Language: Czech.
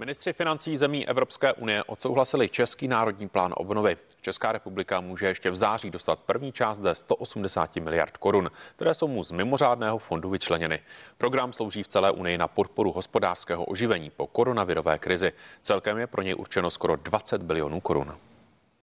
Ministři financí zemí Evropské unie odsouhlasili Český národní plán obnovy. Česká republika může ještě v září dostat první část ze 180 miliard korun, které jsou mu z mimořádného fondu vyčleněny. Program slouží v celé unii na podporu hospodářského oživení po koronavirové krizi. Celkem je pro něj určeno skoro 20 bilionů korun.